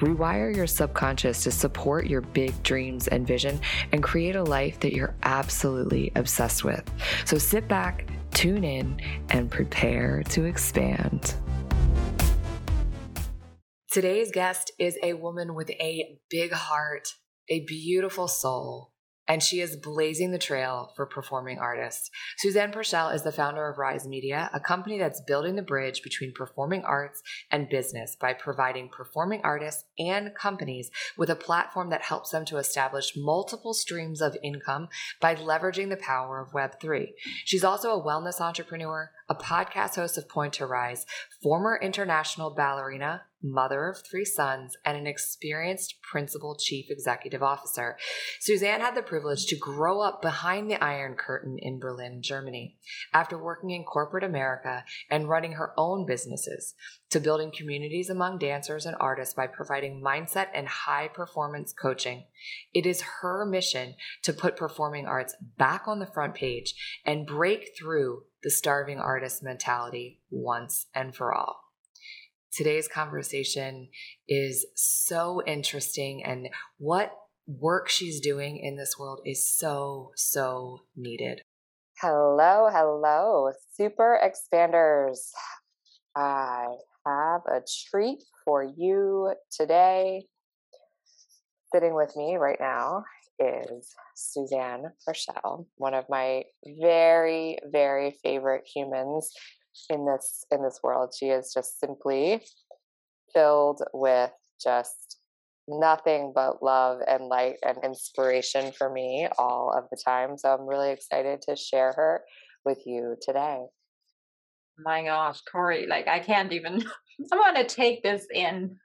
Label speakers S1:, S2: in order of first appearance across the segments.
S1: Rewire your subconscious to support your big dreams and vision and create a life that you're absolutely obsessed with. So sit back, tune in, and prepare to expand. Today's guest is a woman with a big heart, a beautiful soul and she is blazing the trail for performing artists. Susanne Puerschel is the founder of Rise Media, a company that's building the bridge between performing arts and business by providing performing artists and companies with a platform that helps them to establish multiple streams of income by leveraging the power of Web3. She's also a wellness entrepreneur, a podcast host of Point to Rise, former international ballerina, mother of three sons, and an experienced principal chief executive officer. Susanne had the privilege to grow up behind the Iron Curtain in Berlin, Germany. After working in corporate America and running her own businesses, to building communities among dancers and artists by providing mindset and high performance coaching. It is her mission to put performing arts back on the front page and break through the starving artist mentality once and for all. Today's conversation is so interesting, and what work she's doing in this world is so, so needed. Hello, hello, super expanders. I have a treat for you today. Sitting with me right now is Susanne Puerschel, one of my very, very favorite humans in this in this world. She is just simply filled with just nothing but love and light and inspiration for me all of the time. So I'm really excited to share her with you today.
S2: My gosh, Corey, like I can't even I want to take this in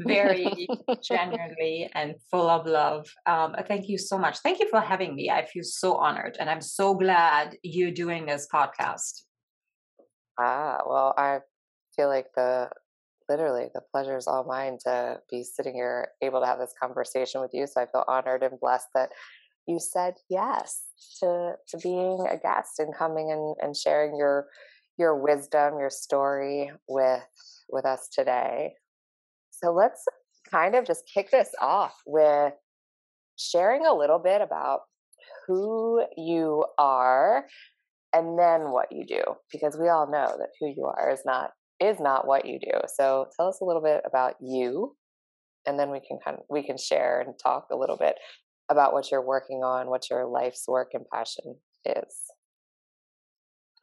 S2: very genuinely and full of love. Um, thank you so much. Thank you for having me. I feel so honored and I'm so glad you're doing this podcast.
S1: Ah, well, I feel like the literally the pleasure is all mine to be sitting here able to have this conversation with you. So I feel honored and blessed that you said yes to to being a guest and coming and, and sharing your your wisdom, your story with with us today. So let's kind of just kick this off with sharing a little bit about who you are and then what you do because we all know that who you are is not is not what you do. So tell us a little bit about you and then we can kind of we can share and talk a little bit about what you're working on what your life's work and passion is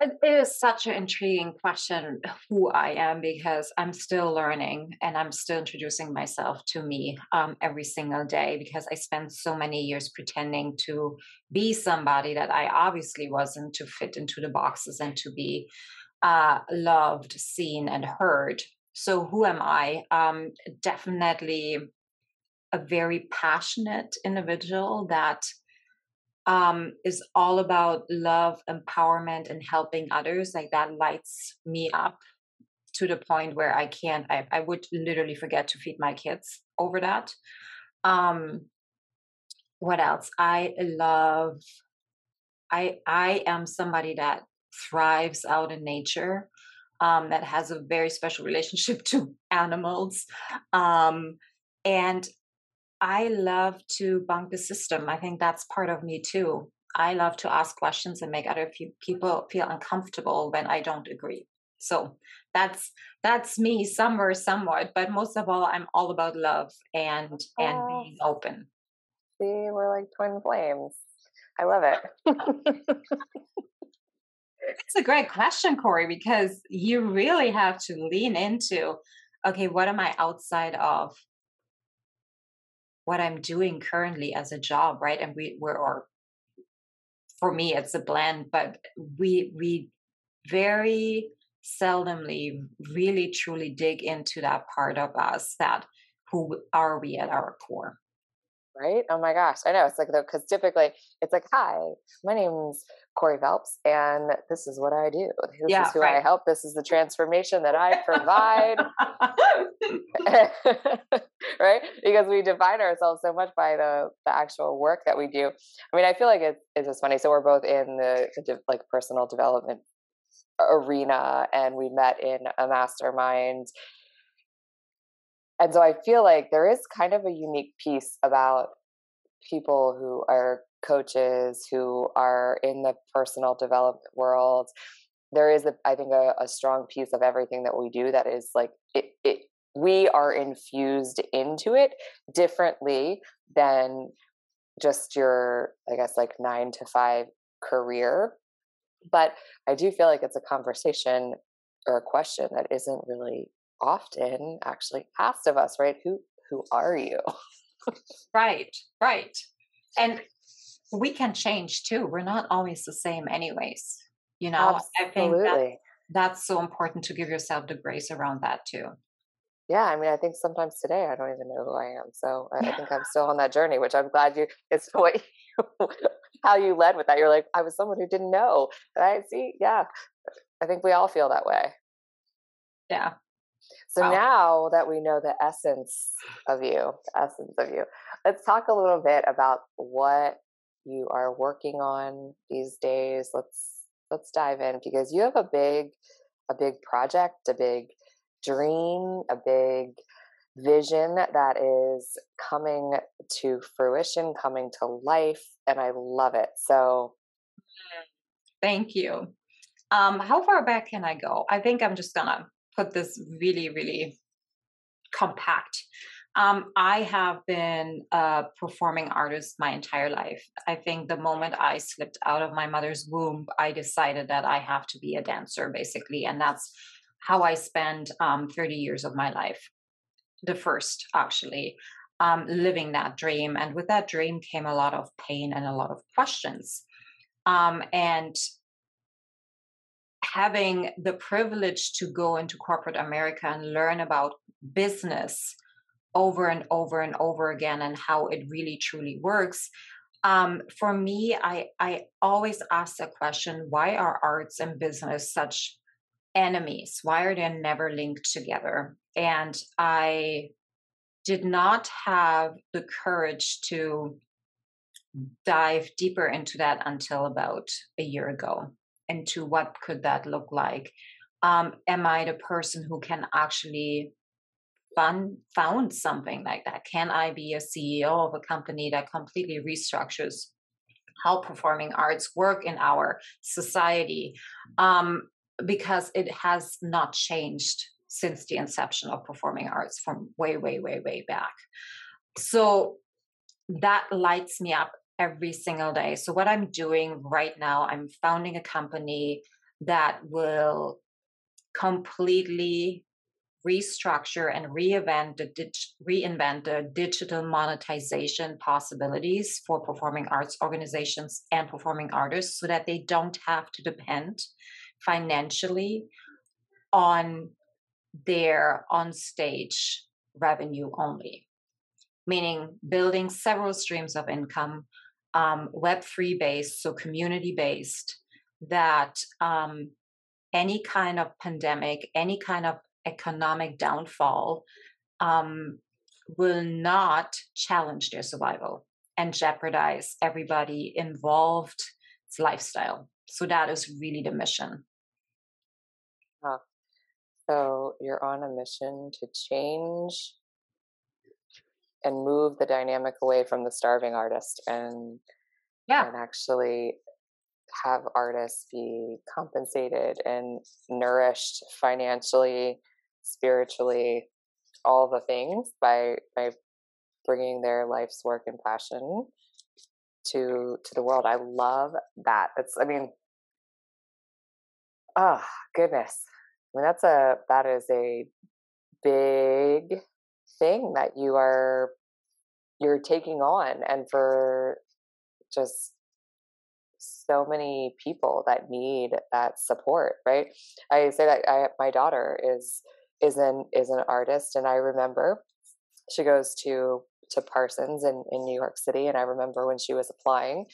S2: it is such an intriguing question who I am because I'm still learning and I'm still introducing myself to me um, every single day because I spent so many years pretending to be somebody that I obviously wasn't to fit into the boxes and to be uh, loved, seen, and heard. So, who am I? Um, definitely a very passionate individual that um, is all about love, empowerment, and helping others. Like that lights me up to the point where I can't, I, I would literally forget to feed my kids over that. Um, what else? I love, I, I am somebody that thrives out in nature. Um, that has a very special relationship to animals. Um, and I love to bunk the system. I think that's part of me too. I love to ask questions and make other people feel uncomfortable when I don't agree. So that's that's me somewhere somewhat, but most of all I'm all about love and and oh. being open.
S1: See, we're like twin flames. I love it.
S2: it's a great question, Corey, because you really have to lean into okay, what am I outside of what I'm doing currently as a job, right? And we were, or for me, it's a blend, but we we very seldomly really truly dig into that part of us that who are we at our core
S1: right? Oh my gosh, I know. It's like though, because typically it's like, "Hi, my name's Corey Phelps, and this is what I do. This yeah, is who right. I help. This is the transformation that I provide." right? Because we define ourselves so much by the the actual work that we do. I mean, I feel like it, it's just funny. So we're both in the, the like personal development arena, and we met in a mastermind and so I feel like there is kind of a unique piece about people who are coaches who are in the personal development world there is a, I think a, a, strong piece of everything that we do that is like it, it we are infused into it differently than just your i guess like nine to five career but i do feel like it's a conversation or a question that isn't really often actually asked of us, right? Who who are you?
S2: right, right. And we can change too. We're not always the same anyways. You know, Absolutely. I think that, that's so important to give yourself the grace around that too.
S1: Yeah, I mean, I think sometimes today I don't even know who I am. So I, I think I'm still on that journey, which I'm glad you. It's what you, how you led with that. You're like, I was someone who didn't know. I see. Yeah, I think we all feel that way.
S2: Yeah,
S1: so wow. now that we know the essence of you, the essence of you, let's talk a little bit about what you are working on these days. Let's let's dive in because you have a big a big project, a big dream, a big vision that is coming to fruition, coming to life, and I love it. So
S2: thank you. Um, how far back can I go? I think I'm just gonna put this really, really compact. Um, I have been a performing artist my entire life. I think the moment I slipped out of my mother's womb, I decided that I have to be a dancer, basically. And that's how I spent um, 30 years of my life. The first, actually, um, living that dream. And with that dream came a lot of pain and a lot of questions. Um, and having the privilege to go into corporate America and learn about business over and over and over again and how it really truly works. Um, for me, I, I always ask the question why are arts and business such enemies? Why are they never linked together? And I did not have the courage to dive deeper into that until about a year ago into what could that look like um, am i the person who can actually fund found something like that. Can i be a ceo of a company that completely restructures how performing arts work in our society? Um, because it has not changed since the inception of performing arts from way way way way back. So that lights me up every single day. So, what I'm doing right now, I'm founding a company that will completely restructure and reinvent the, reinvent the digital monetization possibilities for performing arts organizations and performing artists so that they don't have to depend financially on their on stage revenue only. Meaning building several streams of income um, Web3 based, so community based, that um, any kind of pandemic, any kind of economic downfall um, will not challenge their survival and jeopardize everybody involved's lifestyle. So that is really the mission.
S1: Huh. So you're on a mission to change and move the dynamic away from the starving artist and yeah and actually have artists be compensated and nourished financially spiritually all the things by by bringing their life's work and passion to to the world. I love that. It's i mean oh goodness. I mean that's a that is a big thing that you are you're taking on and for just so many people that need that support right? I say that I, my daughter is is an is an artist and i remember she goes to to parsons in in new york city and i remember when she was applying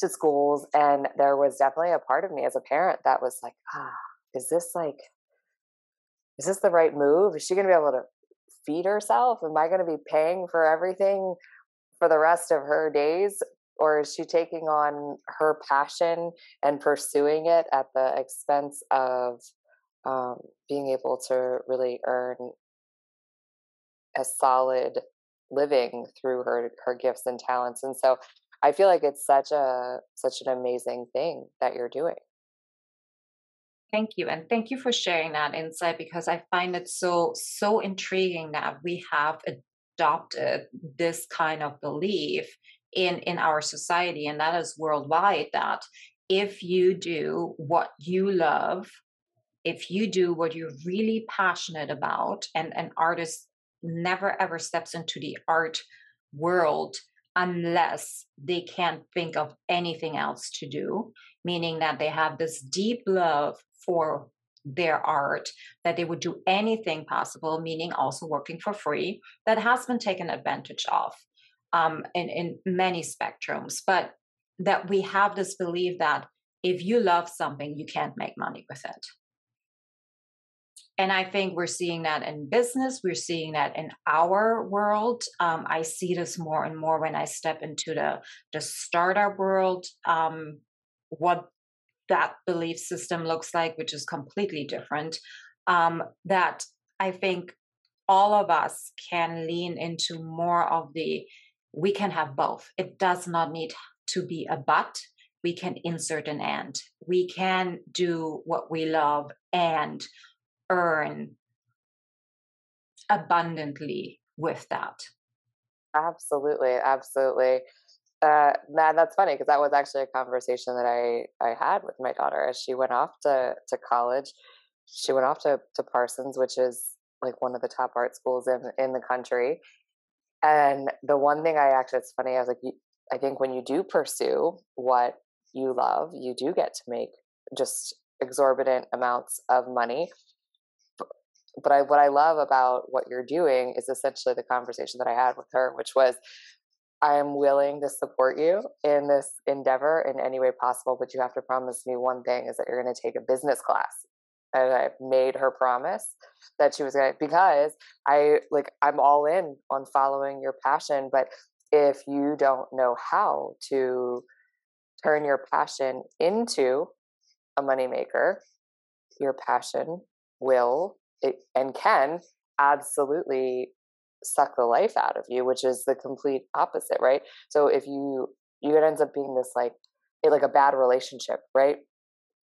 S1: to schools and there was definitely a part of me as a parent that was like ah is this like is this the right move? Is she going to be able to feed herself? Am i going to be paying for everything for the rest of her days? Or is she taking on her passion and pursuing it at the expense of um, being able to really earn a solid living through her her gifts and talents and so i feel like it's such a such an amazing thing that you're doing.
S2: Thank you and thank you for sharing that insight because i find it so so intriguing that we have adopted this kind of belief in in our society and that is worldwide that if you do what you love if you do what you're really passionate about and an artist never ever steps into the art world unless they can't think of anything else to do meaning that they have this deep love for their art that they would do anything possible meaning also working for free that has been taken advantage of um, in, in many spectrums, but that we have this belief that if you love something, you can't make money with it. And I think we're seeing that in business. We're seeing that in our world. Um, I see this more and more when I step into the the startup world. Um, what that belief system looks like, which is completely different. Um, that I think all of us can lean into more of the we can have both. It does not need to be a but. We can insert an and. We can do what we love and earn abundantly with that.
S1: Absolutely, absolutely. Uh, man, that's funny because that was actually a conversation that I I had with my daughter as she went off to to college. She went off to to Parsons, which is like one of the top art schools in in the country, and the one thing I actually, it's funny, I was like, I think when you do pursue what you love, you do get to make just exorbitant amounts of money. But I, what I love about what you're doing is essentially the conversation that I had with her, which was, I am willing to support you in this endeavor in any way possible, but you have to promise me one thing is that you're going to take a business class. And I made her promise that she was going to because I like I'm all in on following your passion but if you don't know how to turn your passion into a moneymaker your passion will it, and can absolutely suck the life out of you which is the complete opposite right? So if you you it ends up being this like like a bad relationship right?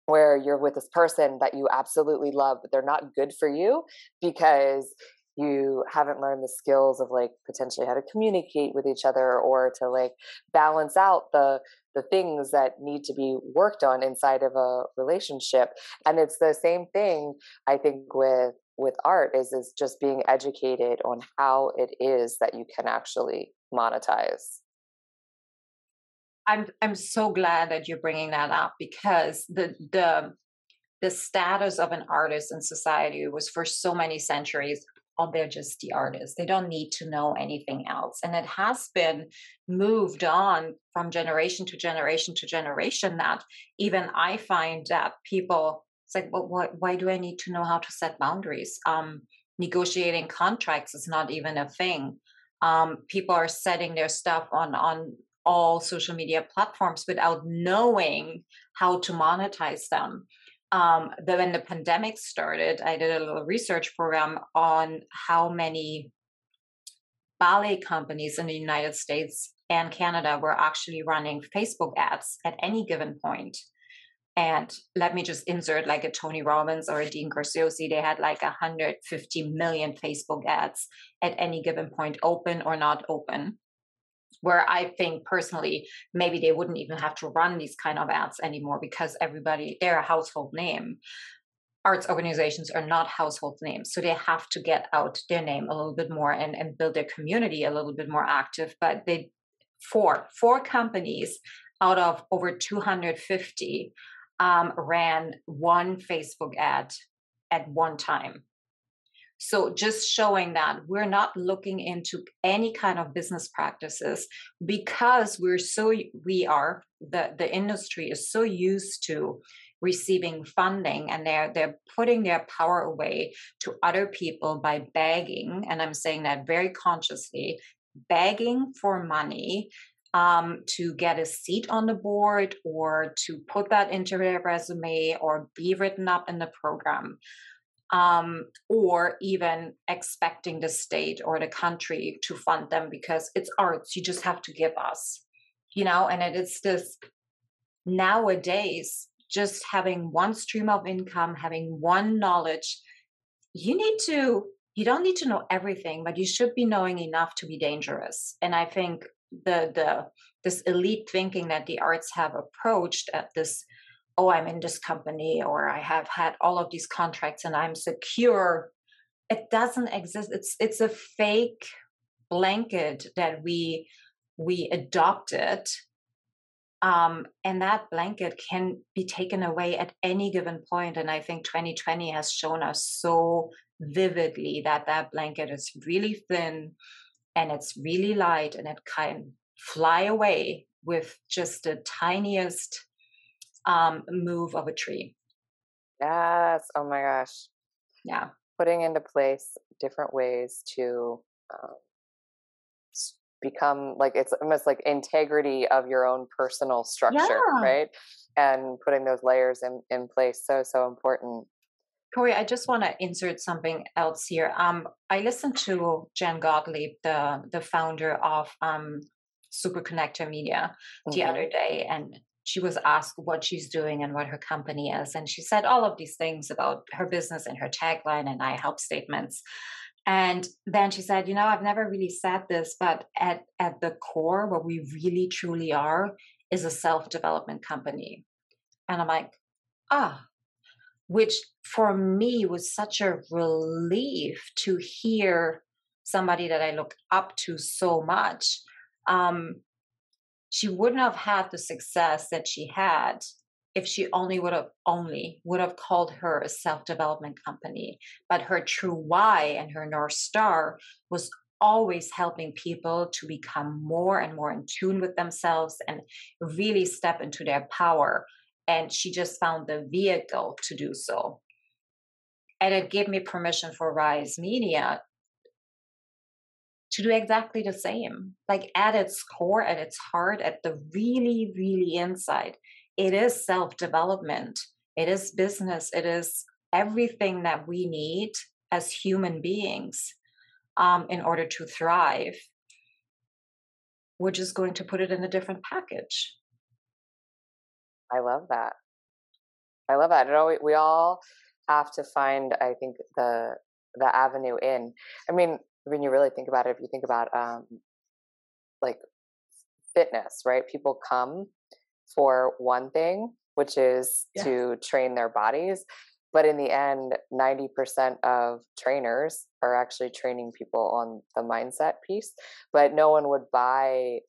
S1: Where you're with this person that you absolutely love, but they're not good for you because you haven't learned the skills of like potentially how to communicate with each other or to like balance out the the things that need to be worked on inside of a relationship. And it's the same thing i think with with art is is just being educated on how it is that you can actually monetize.
S2: I'm I'm so glad that you're bringing that up because the the the status of an artist in society was for so many centuries oh they're just the artist they don't need to know anything else. And it has been moved on from generation to generation to generation that even i find that people it's like well why, why do i need to know how to set boundaries um negotiating contracts is not even a thing um, people are setting their stuff on on all social media platforms without knowing how to monetize them. Um, when the pandemic started, I did a little research program on how many ballet companies in the United States and Canada were actually running Facebook ads at any given point. And let me just insert like a Tony Robbins or a Dean Graziosi. They had like 150 million Facebook ads at any given point, open or not open where I think personally, maybe they wouldn't even have to run these kind of ads anymore because everybody, they're a household name. arts organizations are not household names so they have to get out their name a little bit more and, and build their community a little bit more active but they four four companies out of over 250 um, ran one facebook ad at one time. So just showing that we're not looking into any kind of business practices because we're so we are the the industry is so used to receiving funding and they're they're putting their power away to other people by begging and i'm saying that very consciously begging for money um, to get a seat on the board or to put that into their resume or be written up in the program um, or even expecting the state or the country to fund them because it's arts you just have to give us you know and it is this nowadays just having one stream of income, having one knowledge, you need to, you don't need to know everything, but you should be knowing enough to be dangerous. And I think the, the, this elite thinking that the arts have approached at this, oh, I'm in this company or I have had all of these contracts and I'm secure. It doesn't exist. It's, it's a fake blanket that we, we adopted um, and that blanket can be taken away at any given. And I think 2020 has shown us so vividly that that blanket is really thin and it's really light and it can fly away with just the tiniest um, move of a tree.
S1: Yes. Oh my gosh.
S2: Yeah.
S1: Putting into place different ways to um, become like it's almost like integrity of your own personal structure yeah. right and putting those layers in, in place so so important
S2: Corey, I just want to insert something else here. Um, I listened to Jen Gottlieb, the the founder of um, Super Connector Media, the mm-hmm. other day, and she was asked what she's doing and what her company is, and she said all of these things about her business and her tagline and I help statements. And then she said, You know, I've never really said this, but at, at the core, what we really truly are is a self development company. And I'm like, Ah, which for me was such a relief to hear somebody that I look up to so much. Um, she wouldn't have had the success that she had if she only would have only would have called her a self-development company but her true why and her north star was always helping people to become more and more in tune with themselves and really step into their power and she just found the vehicle to do so and it gave me permission for rise media to do exactly the same like at its core at its heart at the really really inside it is self development, it is business, it is everything that we need as human beings um, in order to thrive. We're just going to put it in a different package.
S1: I love that. I love that. Know, we, we all have to find, I think, the the avenue in. I mean, when you really think about it, if you think about um, like fitness, right? People come for one thing, which is yeah. to train their bodies. But in the end, 90% of trainers are actually training people on the mindset piece. But no one would buy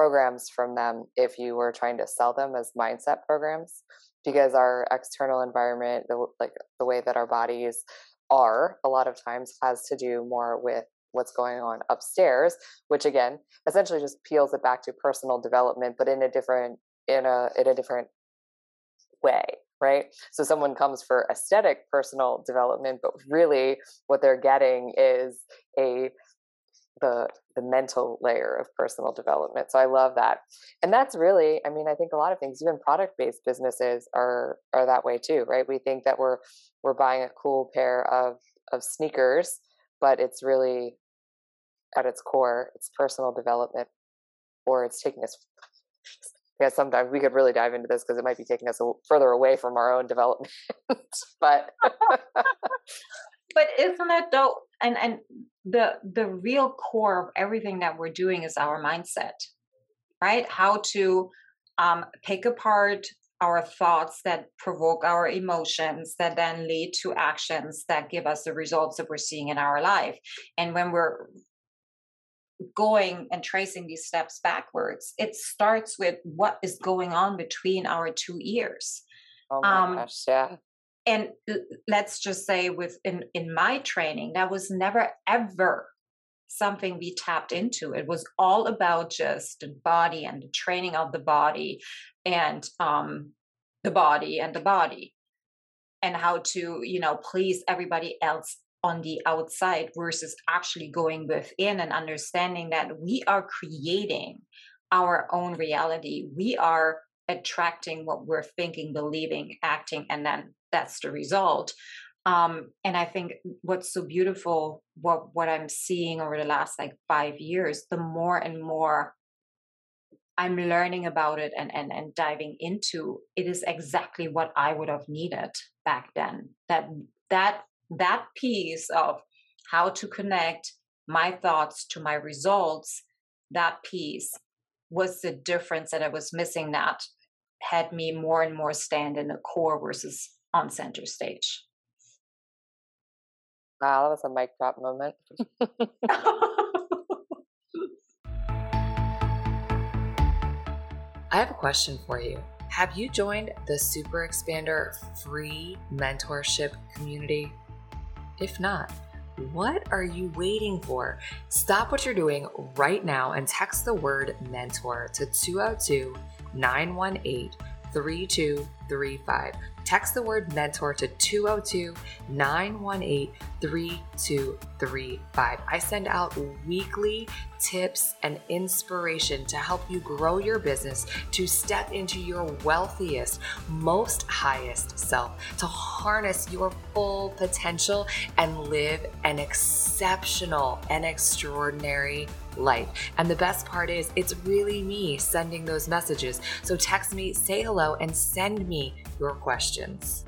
S1: programs from them if you were trying to sell them as mindset programs because our external environment the, like the way that our bodies are a lot of times has to do more with what's going on upstairs which again essentially just peels it back to personal development but in a different in a in a different way right? So someone comes for aesthetic personal development but really what they're getting is a the the mental layer of personal development so i love that and that's really i mean i think a lot of things even product based businesses are are that way too right we think that we're we're buying a cool pair of of sneakers but it's really at its core, it's personal development, or it's taking us. Yeah, sometimes we could really dive into this because it might be taking us further away from our own development. but
S2: but isn't it though? And and the the real core of everything that we're doing is our mindset, right? How to um, pick apart our thoughts that provoke our emotions that then lead to actions that give us the results that we're seeing in our life and when we're going and tracing these steps backwards it starts with what is going on between our two ears
S1: oh my um, gosh yeah
S2: and let's just say with in in my training that was never ever something we tapped into. It was all about just the body and the training of the body and um the body and the body and how to you know please everybody else on the outside versus actually going within and understanding that we are creating our own reality. We are attracting what we're thinking believing acting and then that's the result. Um, and i think what's so beautiful what what i'm seeing over the last like five years the more and more i'm learning about it and and, and diving into it is exactly what i would have needed back then. That that that piece of how to connect my thoughts to my results that piece was the difference that i was missing that had me more and more stand in the core versus on center stage.
S1: Wow, that was a mic drop moment. I have a question for you. Have you joined the Super Expander free mentorship community? If not, what are you waiting for? Stop what you're doing right now and text the word mentor to 202 918 3235. Text the word mentor to 202 918 3235. I send out weekly tips and inspiration to help you grow your business to step into your wealthiest, most highest self, to harness your full potential and live an exceptional and extraordinary life. And the best part is, it's really me sending those messages. So text me, say hello, and send me your questions.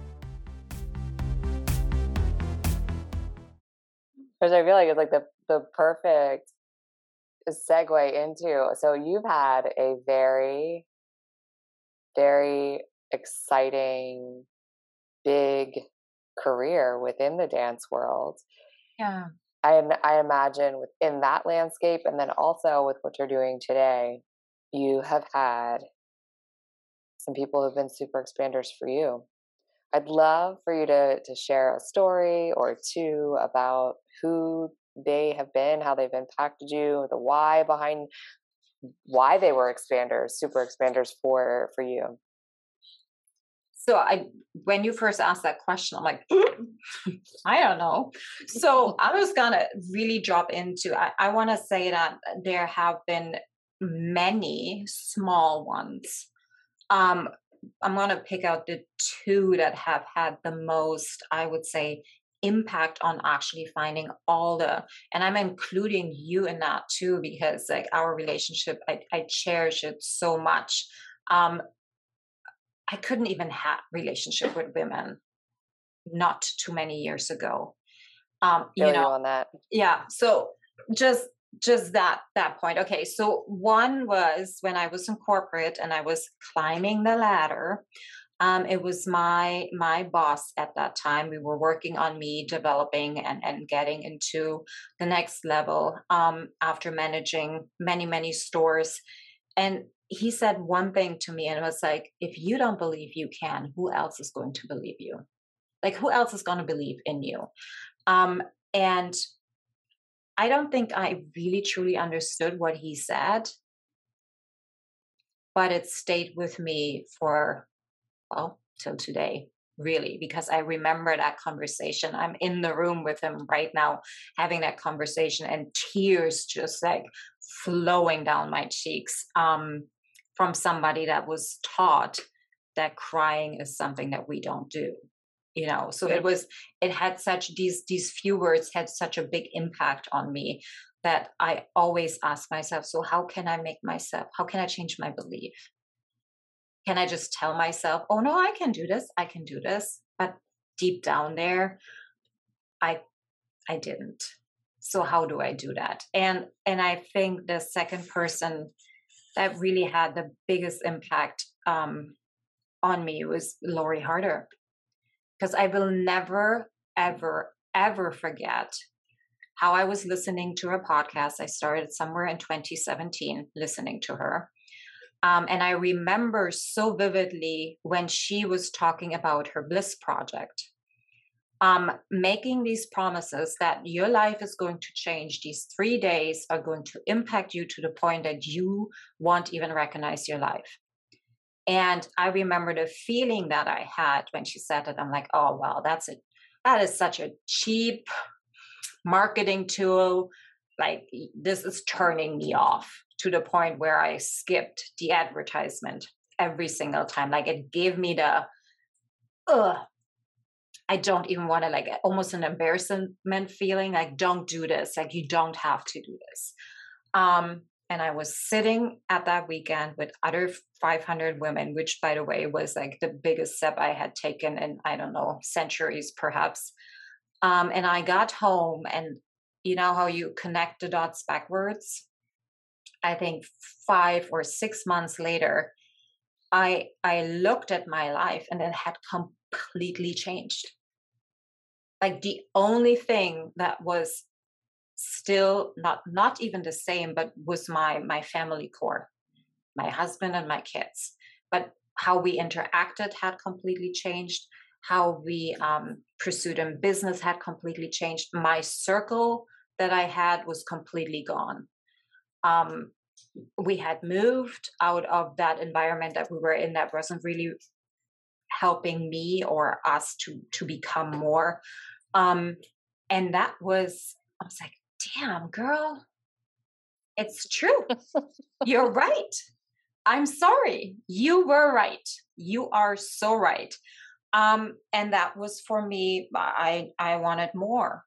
S1: Which I feel like is like the, the perfect segue into. So you've had a very, very exciting, big career within the dance world.
S2: Yeah.
S1: I, I imagine within that landscape, and then also with what you're doing today, you have had some people who've been super expanders for you. I'd love for you to to share a story or two about who they have been, how they've impacted you, the why behind why they were expanders, super expanders for for you
S2: so i when you first asked that question i'm like i don't know. So i was gonna really drop into i, I want to say that there have been many small ones. Um i'm gonna pick out the two that have had the most i would say impact on actually finding all the and i'm including you in that too because like our relationship i, I cherish it so much. Um I couldn't even have relationship with women not too many years ago. Um, you know,
S1: on that.
S2: Yeah. So just just that that point. Okay. So one was when I was in corporate and I was climbing the ladder. Um, it was my my boss at that time. We were working on me developing and and getting into the next level um, after managing many many stores. And he said one thing to me and it was like if you don't believe you can who else is going to believe you? Like who else is going to believe in you? Um and i don't think i really truly understood what he said. But it stayed with me for well till today really because i remember that conversation. I'm in the room with him right now having that conversation and tears just like flowing down my cheeks. Um from somebody that was taught that crying is something that we don't do you know? So it was it had such these these few words had such a big impact on me that i always ask myself so how can i make myself how can i change my belief? Can i just tell myself oh no i can do this i can do this but deep down there i i didn't. So how do i do that? And and i think the second person that really had the biggest impact um, on me was Lori Harder. Because I will never, ever, ever forget how I was listening to her podcast. I started somewhere in 2017 listening to her. Um, and I remember so vividly when she was talking about her Bliss Project, um, making these promises that your life is going to change. These three days are going to impact you to the point that you won't even recognize your life. And I remember the feeling that I had when she said it. I'm like, oh, wow, that's it. That is such a cheap marketing tool. Like, this is turning me off to the point where I skipped the advertisement every single time. Like, it gave me the, ugh, I don't even want to like almost an embarrassment feeling like don't do this like you don't have to do this. Um and I was sitting at that weekend with other 500 women which by the way was like the biggest step I had taken in I don't know centuries perhaps. Um and I got home and you know how you connect the dots backwards? I think 5 or 6 months later I I looked at my life and it had completely changed. Like the only thing that was still not not even the same, but was my my family core, my husband and my kids. But how we interacted had completely changed. How we um, pursued in business had completely changed. My circle that I had was completely gone. Um, we had moved out of that environment that we were in that wasn't really helping me or us to to become more um and that was i was like damn girl. It's true. You're right. I'm sorry. You were right. You are so right. Um and that was for me i i wanted more.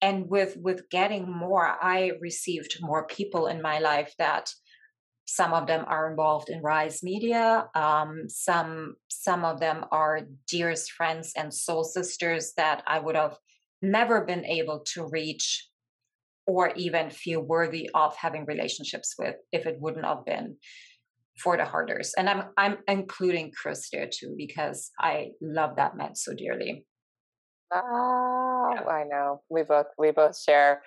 S2: And with with getting more i received more people in my life that some of them are involved in rise media um, some some of them are dearest friends and soul sisters that i would have never been able to reach or even feel worthy of having relationships with if it wouldn't have been for the harders and i'm i'm including chris there too because i love that man so dearly
S3: Oh, yeah. I know. We both we both share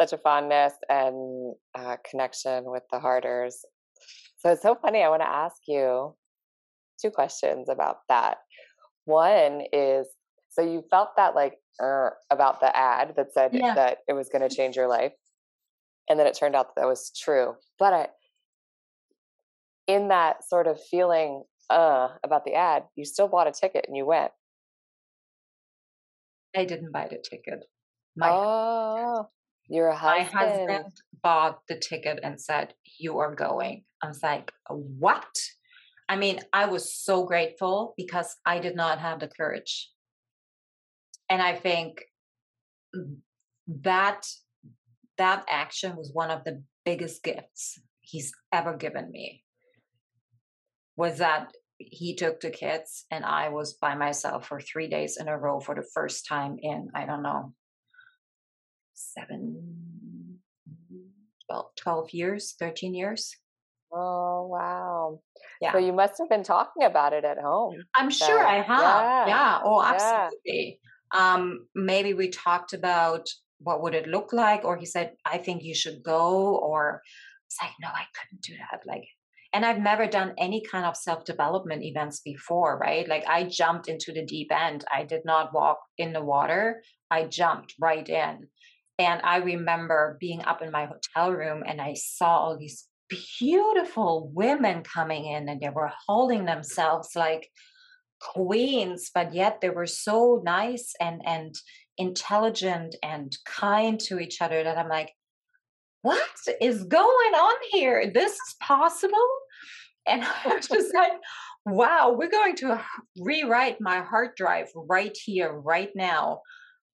S3: such a fondness and uh, connection with the Harders. So it's so funny. I want to ask you two questions about that. One is so you felt that like er, about the ad that said yeah. that it was going to change your life, and then it turned out that, that was true. But I, in that sort of feeling uh, about the ad, you still bought a ticket and you went.
S2: I didn't buy the ticket. My
S3: oh, your husband. My husband
S2: bought the ticket and said, "You are going." I was like, "What?" I mean, I was so grateful because I did not have the courage, and I think mm, that that action was one of the biggest gifts he's ever given me. Was that he took the kids and I was by myself for three days in a row for the first time in, I don't know, seven, 12, 12 years, 13 years.
S3: Oh, wow. Yeah. So you must have been talking about it at home.
S2: I'm so, sure I have. Yeah. yeah. Oh, absolutely. Yeah. Um, maybe we talked about what would it look like, or he said, I think you should go, or it's like, no, I couldn't do that. Like, and I've never done any kind of self development events before, right? Like I jumped into the deep end. I did not walk in the water. I jumped right in. And I remember being up in my hotel room and I saw all these beautiful women coming in and they were holding themselves like queens, but yet they were so nice and and intelligent and kind to each other that I'm like, what is going on here? This is possible? And I was just like, wow, we're going to rewrite my hard drive right here, right now.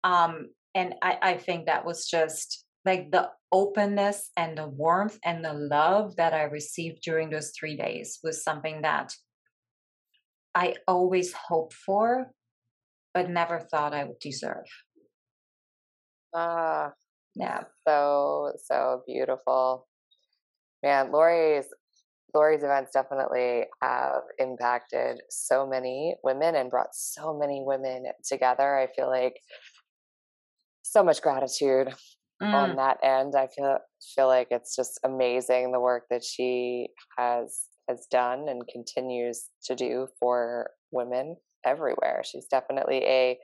S2: Um, and I, I think that was just like the openness and the warmth and the love that I received during those three days was something that I always hoped for, but never thought I would deserve.
S3: Ah, yeah. So, so beautiful. Man, Lori's
S1: Lori's events definitely have impacted so many women and brought so many women together. I feel like so much gratitude mm. on that end. I feel feel like it's just amazing the work that she has has done and continues to do for women everywhere. She's definitely a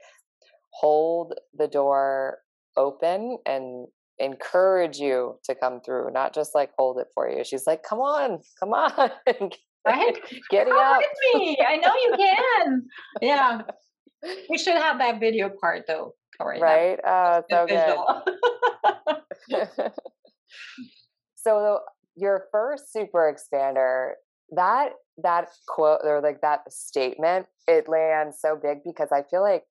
S1: hold the door open and encourage you to come through, not just like hold it for you. She's like, come on, come on.
S2: right?
S1: Getting up.
S2: me. I know you can. Yeah. We should have that video part though,
S1: Corey. Right? Oh, so good. so your first super expander, that that quote or like that statement, it lands so big because I feel like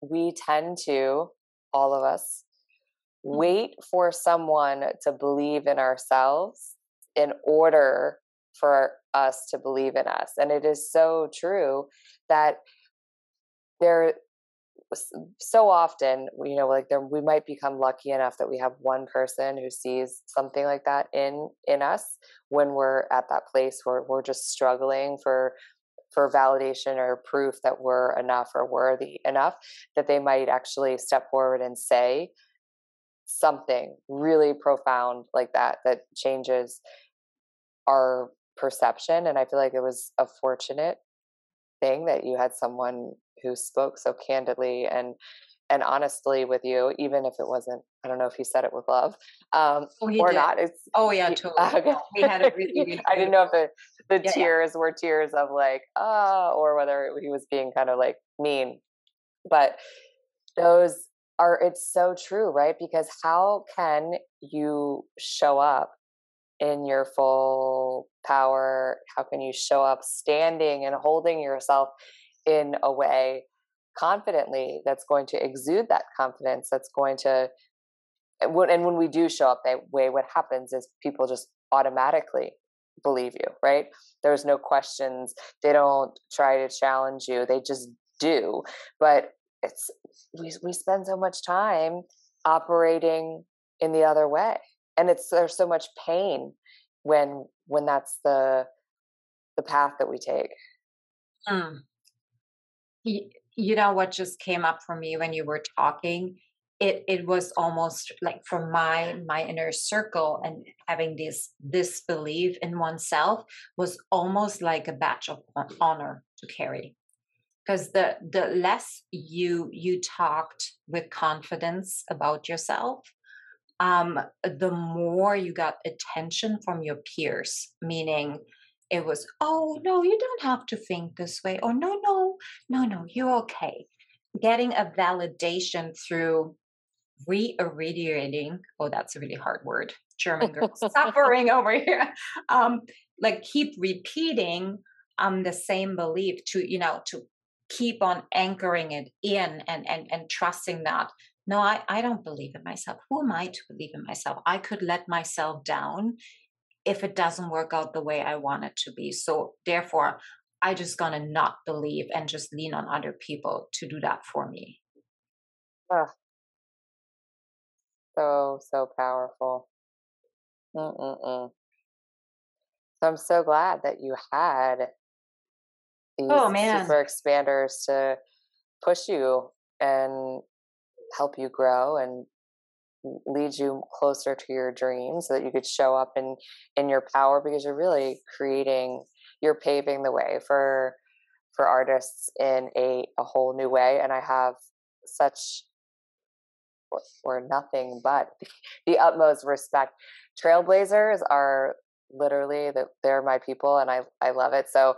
S1: we tend to, all of us, mm-hmm. wait for someone to believe in ourselves in order for us to believe in us. And it is so true that there so often you know like there we might become lucky enough that we have one person who sees something like that in in us when we're at that place where we're just struggling for for validation or proof that we're enough or worthy enough that they might actually step forward and say something really profound like that that changes our perception and i feel like it was a fortunate thing that you had someone who spoke so candidly and and honestly with you, even if it wasn't, I don't know if he said it with love um, oh, or did. not. It's,
S2: oh yeah, totally. Okay. We had a really, really
S1: I didn't know if the, the yeah, tears yeah. were tears of like, ah, or whether he was being kind of like mean. But those are, it's so true, right? Because how can you show up in your full power? How can you show up standing and holding yourself in a way confidently that's going to exude that confidence that's going to and when we do show up that way what happens is people just automatically believe you right? There's no questions. They don't try to challenge you. They just do. But it's we, we spend so much time operating in the other way and it's there's so much pain when when that's the the path that we take.
S2: Mm you know what just came up for me when you were talking? It it was almost like from my my inner circle and having this this belief in oneself was almost like a badge of honor to carry. Because the the less you you talked with confidence about yourself um the more you got attention from your peers meaning it was, oh, no, you don't have to think this way. Or no, no, no, no, you're okay. Getting a validation through reiterating, oh, that's a really hard word. German girl suffering over here. Um, like keep repeating um the same belief to, you know, to keep on anchoring it in and and and trusting that no I, I don't believe in myself who am i to believe in myself i could let myself down if it doesn't work out the way I want it to be. So therefore, I just gonna not believe and just lean on other people to do that for me.
S1: Oh, so so powerful. Mm-mm-mm. So I'm so glad that you had these oh, man. super expanders to push you and help you grow and lead you closer to your dreams so that you could show up in in your power because you're really creating you're paving the way for for artists in a, a whole new way and i have such or nothing but the utmost respect. Trailblazers are literally that they're my people and i i love it. So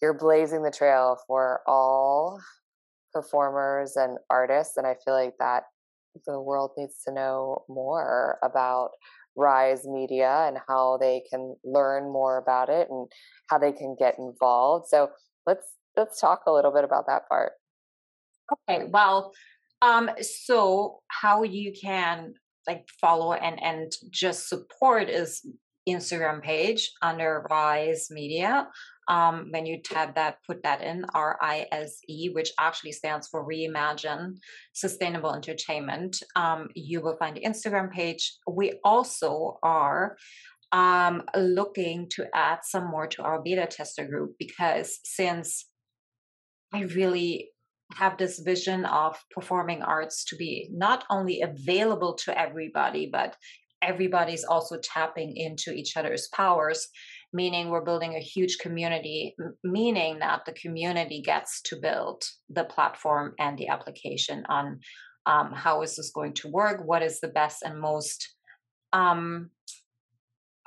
S1: you're blazing the trail for all performers and artists and i feel like that the world needs to know more about Rise Media and how they can learn more about it and how they can get involved. So let's let's talk a little bit about that part.
S2: Okay, well, um, so how you can like follow and and just support is Instagram page under Rise Media um, when you tab that, put that in R I S E, which actually stands for Reimagine Sustainable Entertainment. Um, you will find the Instagram page. We also are um, looking to add some more to our beta tester group because since I really have this vision of performing arts to be not only available to everybody, but everybody's also tapping into each other's powers meaning we're building a huge community meaning that the community gets to build the platform and the application on um, how is this going to work what is the best and most um,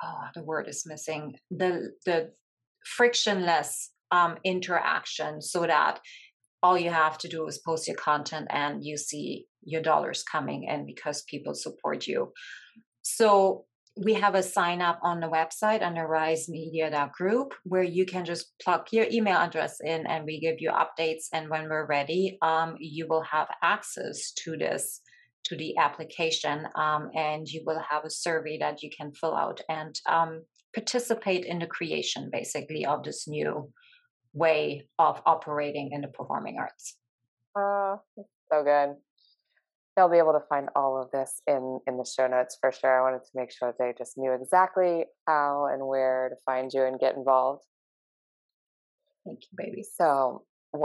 S2: oh the word is missing the the frictionless um, interaction so that all you have to do is post your content and you see your dollars coming in because people support you so we have a sign up on the website under risemedia.group where you can just plug your email address in and we give you updates and when we're ready um, you will have access to this to the application um, and you will have a survey that you can fill out and um, participate in the creation basically of this new way of operating in the performing arts.
S1: Oh so good they'll be able to find all of this in in the show notes for sure. I wanted to make sure they just knew exactly how and where to find you and get involved.
S2: Thank you, baby.
S1: So,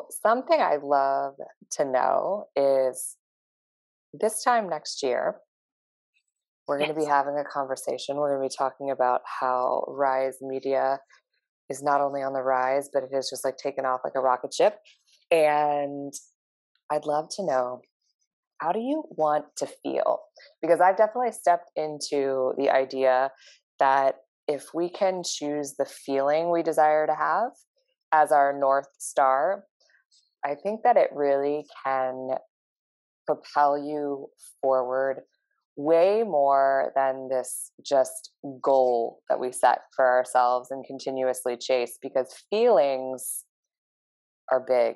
S1: something I love to know is this time next year, we're yes. going to be having a conversation. We're going to be talking about how Rise Media is not only on the rise, but it is just like taken off like a rocket ship. And I'd love to know how do you want to feel? Because I've definitely stepped into the idea that if we can choose the feeling we desire to have as our North Star, I think that it really can propel you forward way more than this just goal that we set for ourselves and continuously chase because feelings are big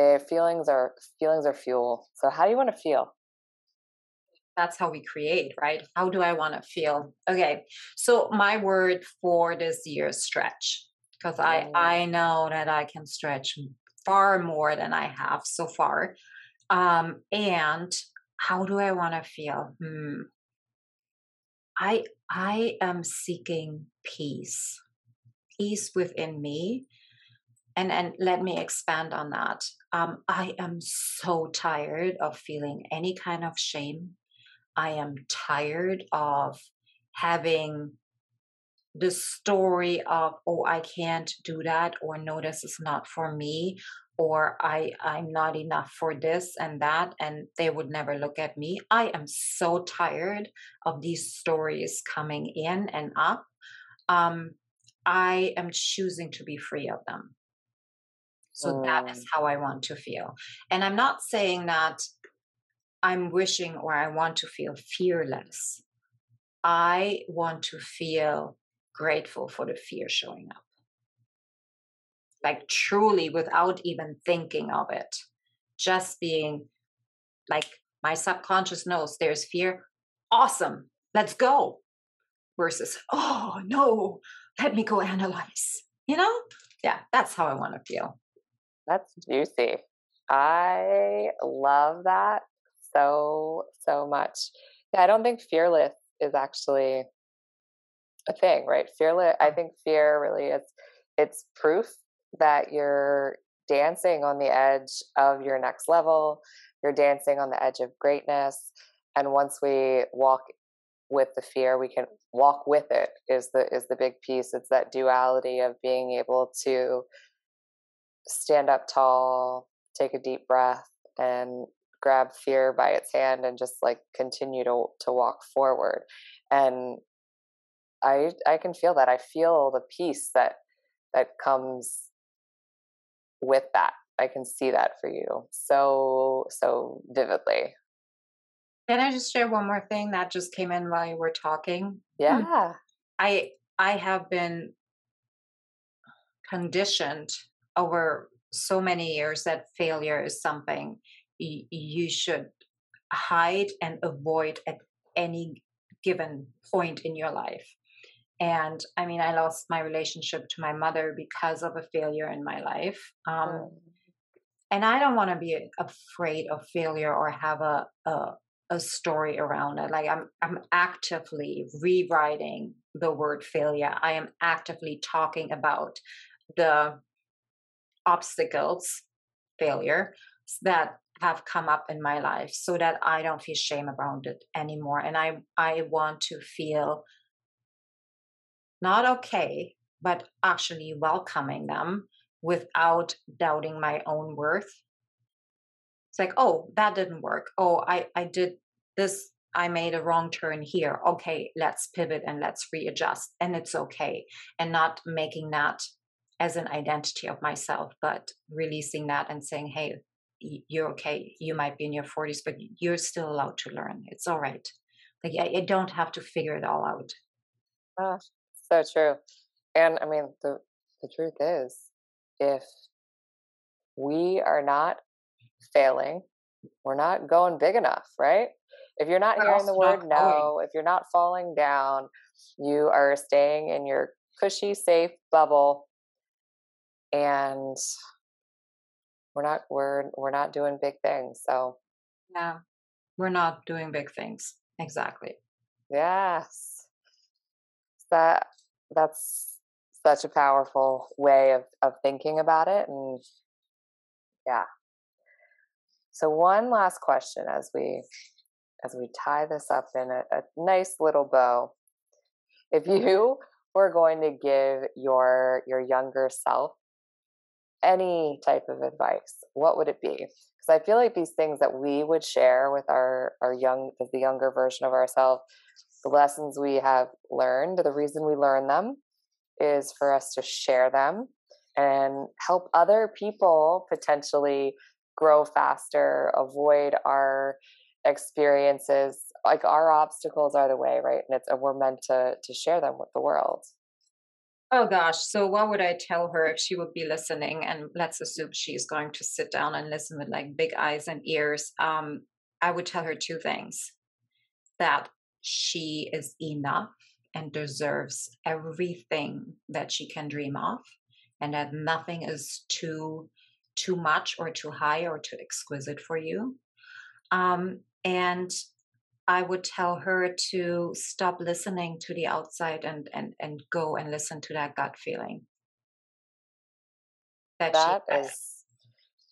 S1: their feelings are feelings are fuel. So how do you want to feel?
S2: That's how we create right? How do i want to feel? Okay so my word for this year is stretch. Because i mm. i know that i can stretch far more than i have so far. Um and how do i want to feel? Hmm. i i am seeking peace. Peace within me and and let me expand on that. Um, i am so tired of feeling any kind of shame. I am tired of having the story of oh i can't do that or no this is not for me or i i'm not enough for this and that and they would never look at me. I am so tired of these stories coming in and up. Um i am choosing to be free of them so that is mm. how I want to feel. And I'm not saying that I'm wishing or I want to feel fearless. I want to feel grateful for the fear showing up. Like truly without even thinking of it. Just being like my subconscious knows there's fear. Awesome. Let's go. Versus, oh no, let me go analyze. You know? Yeah, that's how I want to feel.
S1: That's juicy. I love that so, so much. Yeah, I don't think fearless is actually a thing, right? Fearless, I think fear really is, it's proof that you're dancing on the edge of your next level. You're dancing on the edge of greatness. And once we walk with the fear, we can walk with it is the is the big piece. It's that duality of being able to stand up tall, take a deep breath, and grab fear by its hand and just like continue to to walk forward. And I I can feel that. I feel the peace that that comes with that. I can see that for you so so vividly.
S2: Can I just share one more thing that just came in while you were talking? Hmm.
S1: Yeah.
S2: I I have been conditioned over so many years that failure is something you should hide and avoid at any given point in your life. And I mean, I lost my relationship to my mother because of a failure in my life. Um, mm. And I don't want to be afraid of failure or have a, a a story around it. Like I'm I'm actively rewriting the word failure. I am actively talking about the obstacles, failure that have come up in my life so that I don't feel shame around it anymore. And I, I want to feel not okay, but actually welcoming them without doubting my own worth. It's like, oh, that didn't work. Oh, I, I did this I made a wrong turn here. Okay, let's pivot and let's readjust. And it's okay. And not making that as an identity of myself, but releasing that and saying, hey, you're okay. You might be in your 40s, but you're still allowed to learn. It's all right. Like, I, don't have to figure it all out.
S1: Ah, so true. And I mean, the, the truth is, if we are not failing, we're not going big enough, right? If you're not hearing the word no, if you're not falling down, you are staying in your cushy, safe bubble, and we're not we're we're not doing big things. So
S2: yeah, we're not doing big things exactly.
S1: Yes, that that's such a powerful way of of thinking about it, and yeah. So one last question as we as we tie this up in a, a nice little bow, if you were going to give your your younger self any type of advice, what would it be? Because I feel like these things that we would share with our our young the younger version of ourselves, the lessons we have learned, the reason we learn them is for us to share them and help other people potentially grow faster, avoid our experiences. Like our obstacles are the way right? And it's we're meant to to share them with the world
S2: oh gosh so what would i tell her if she would be listening? And let's assume she's going to sit down and listen with like big eyes and ears. Um i would tell her two things that she is enough and deserves everything that she can dream of and that nothing is too too much or too high or too exquisite for you. Um, and I would tell her to stop listening to the outside and and and go and listen to that gut feeling.
S1: That, that is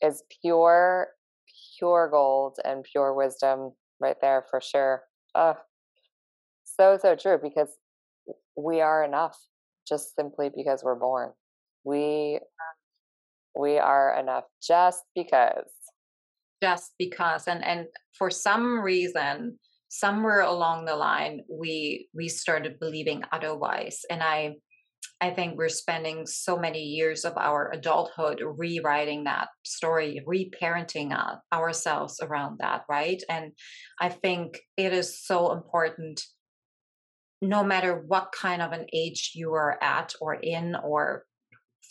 S1: is pure pure gold and pure wisdom right there for sure. Oh, so so true because we are enough just simply because we're born. We we are enough just because
S2: just because and and for some reason somewhere along the line we we started believing otherwise and i i think we're spending so many years of our adulthood rewriting that story reparenting uh, ourselves around that right? And i think it is so important no matter what kind of an age you are at or in or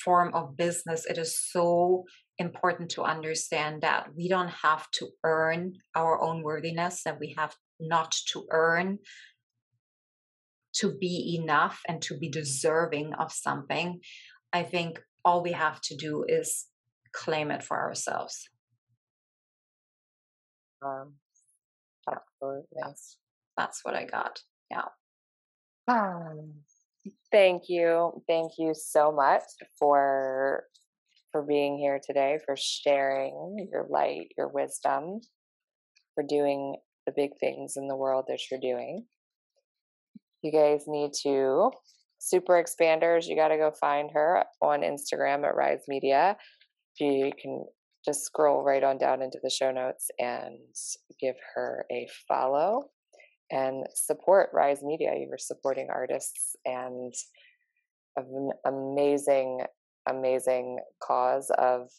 S2: form of business it is so important to understand that we don't have to earn our own worthiness, that we have not to earn to be enough and to be deserving of something. I think all we have to do is claim it for ourselves.
S1: Um, absolutely.
S2: That's, that's what I got. Yeah.
S1: Um, thank you. Thank you so much for for being here today, for sharing your light, your wisdom, for doing the big things in the world that you're doing. You guys need to super expanders. You got to go find her on Instagram at Rise Media. You can just scroll right on down into the show notes and give her a follow and support Rise Media. You are supporting artists and an amazing amazing cause of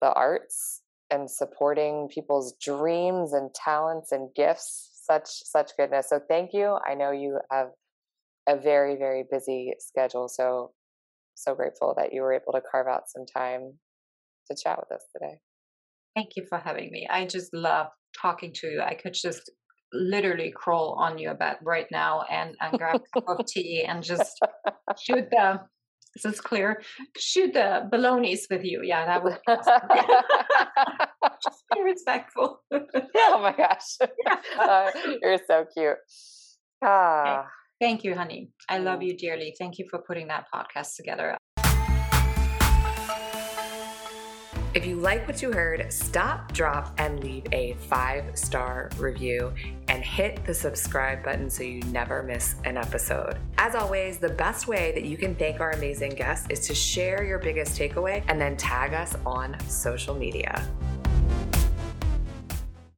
S1: the arts and supporting people's dreams and talents and gifts such such goodness. So thank you. I know you have a very very busy schedule so so grateful that you were able to carve out some time to chat with us today.
S2: Thank you for having me. I just love talking to you. I could just literally crawl on your bed right now and, and grab a cup of tea and just shoot the is this clear? Shoot the balonies with you. Yeah, that would be awesome. Just be respectful.
S1: oh my gosh. Uh, you're so cute. Ah.
S2: Thank you, honey. I love you dearly. Thank you for putting that podcast together.
S1: Like what you heard, stop, drop, and leave a five star review and hit the subscribe button so you never miss an episode. As always, the best way that you can thank our amazing guests is to share your biggest takeaway and then tag us on social media.